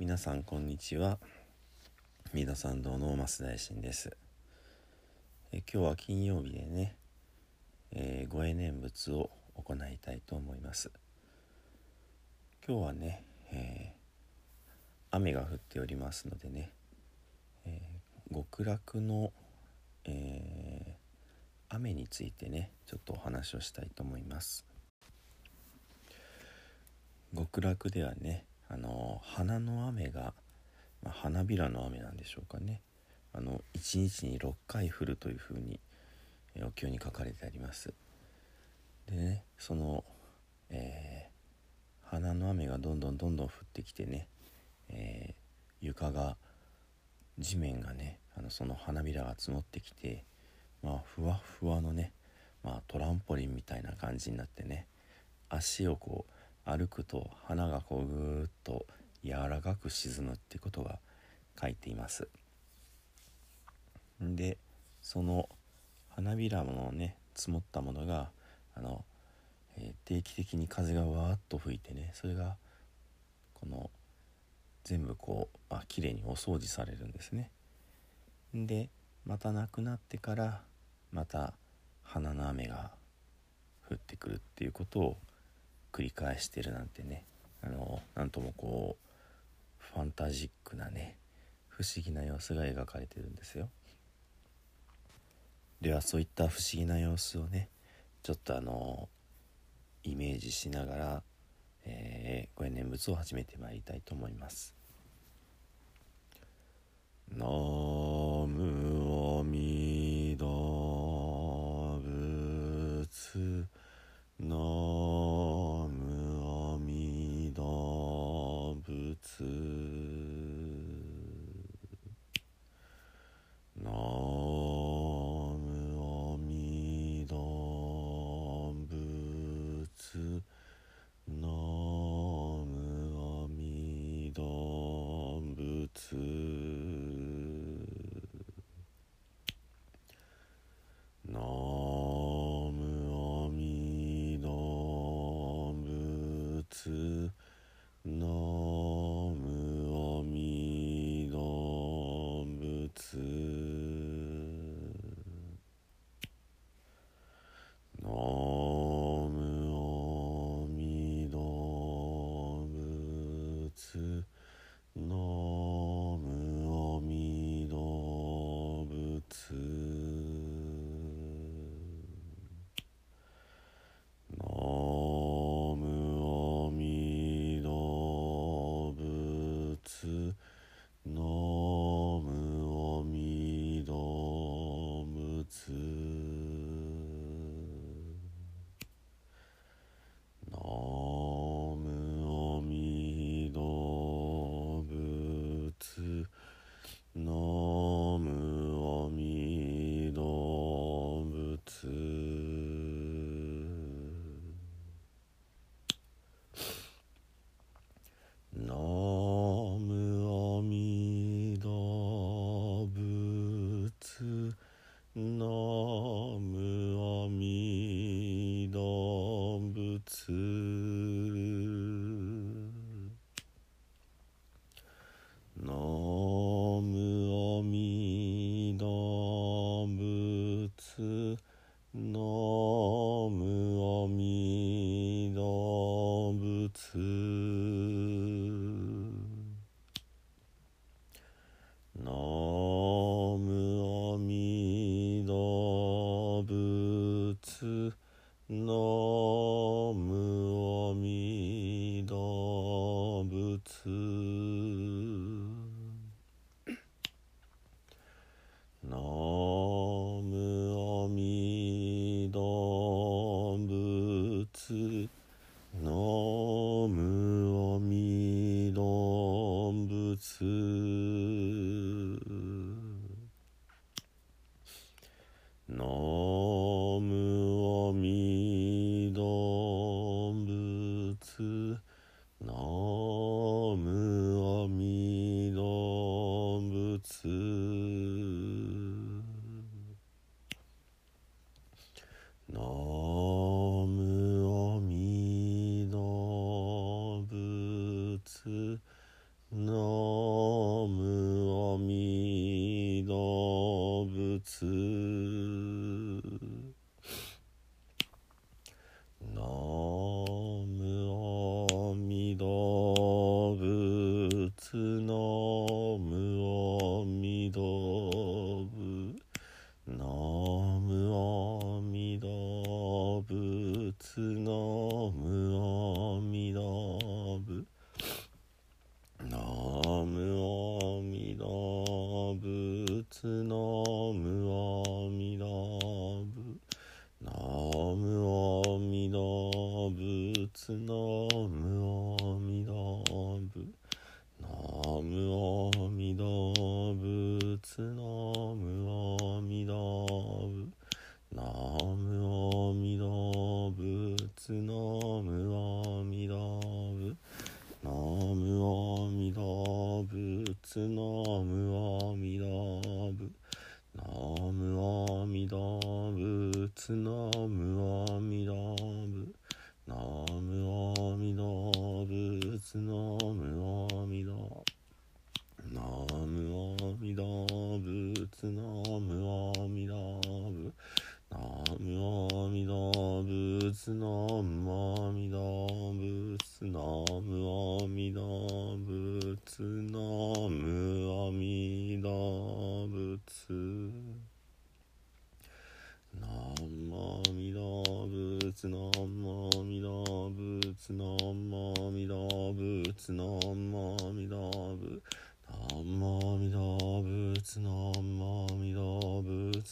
皆さんこんにちは。三田参道の増大臣です。え今日は金曜日でね、えー、ご縁念仏を行いたいと思います。今日はね、えー、雨が降っておりますのでね、えー、極楽の、え雨についてねちょっとお話をしたいと思います。極楽ではねあの花の雨が、まあ、花びらの雨なんでしょうかね。あの1日に6回降るというふうにお経に書かれてあります。でねその、えー、花の雨がどんどんどんどん降ってきてね、えー、床が地面がねあのその花びらが積もってきてまあふわふわのね、まあ、トランポリンみたいな感じになってね足をこう歩くと花がこうぐーっと柔らかく沈むってことが書いています。でその花びらのね積もったものがあの、えー、定期的に風がわーっと吹いてねそれがこの全部こう、まあ綺麗にお掃除されるんですね。でまたなくなってからまた花の雨が降ってくるっていうことを繰り返してるなんてね。あのなんともこうファンタジックなね不思議な様子が描かれてるんですよ。ではそういった不思議な様子をねちょっとあのイメージしながら、えー、ご縁念仏を始めてまいりたいと思います。ナムアミダ仏。ナます。なーむあみだぶつなーむあみだぶつなーむあみだぶつなーつす。ノーみどミ動つ。ノーみどミ動つノーみどミ動つ。词 No. つのむおみ動物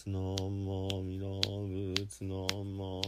のもみのぶつのも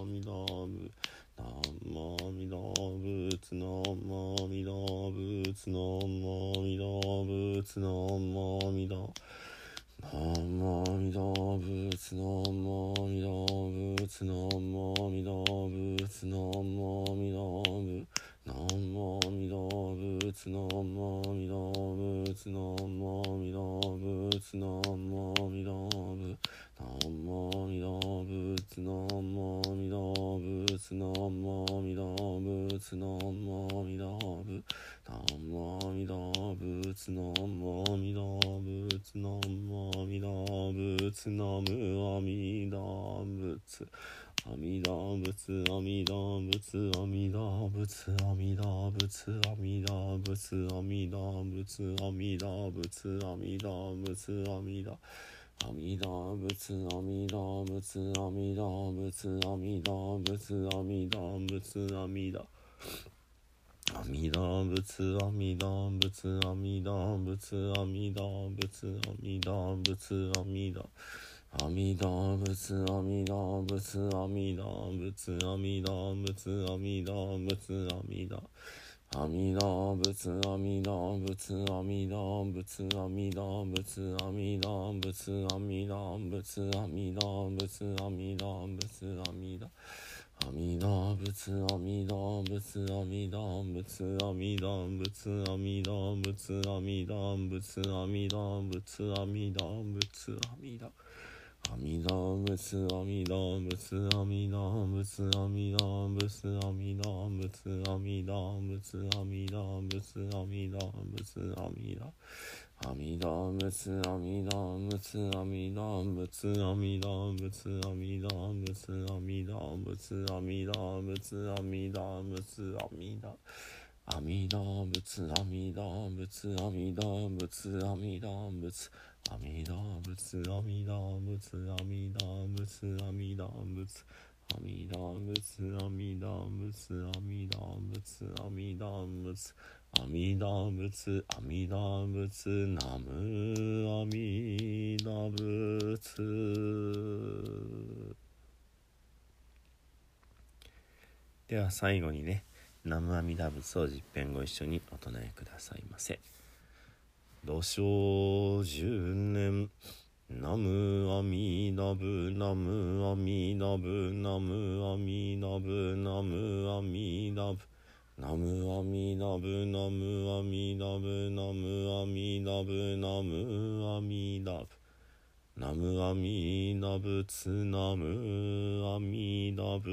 仏ナムアミダ仏。阿弥陀仏阿弥陀仏阿弥陀仏阿弥陀仏阿弥陀仏阿弥陀仏阿弥陀仏阿弥陀仏阿弥陀阿弥陀仏阿弥陀仏阿弥陀仏阿弥陀仏阿弥陀仏阿弥陀。阿弥陀仏阿弥陀仏阿弥陀仏阿弥陀仏阿弥陀仏阿弥陀阿弥陀仏阿弥陀仏阿弥陀仏阿弥陀仏阿弥陀仏阿弥陀阿弥陀仏阿弥陀仏阿弥陀仏阿弥陀仏阿弥陀仏阿弥陀仏阿弥陀仏阿弥陀仏阿弥陀阿弥陀仏阿弥陀仏阿弥陀仏阿弥陀仏阿弥陀仏阿弥陀仏阿弥陀仏阿弥陀仏阿弥陀阿弥陀仏阿弥陀仏阿弥陀仏阿弥陀仏阿弥陀仏阿弥陀仏阿弥陀仏阿弥陀仏阿弥陀阿弥陀仏阿弥陀仏阿弥陀仏阿弥陀仏阿弥陀仏阿弥陀仏阿弥陀仏阿弥陀仏阿弥陀阿弥陀仏阿弥陀仏阿弥陀仏阿弥陀仏阿弥陀仏阿弥陀仏阿弥陀仏阿弥陀仏阿弥陀仏阿弥陀仏阿弥陀仏阿弥陀仏阿弥陀仏阿弥陀仏ナムアミダ仏。では最後にね南無阿弥陀仏を十遍ご一緒にお唱えくださいませ。土生十年ナムアミダブナムアミダブナムアミダブナムアミダブナムアミダブナムアミダブナムアミダブナムアミダブナムアミダブツナムアミダブ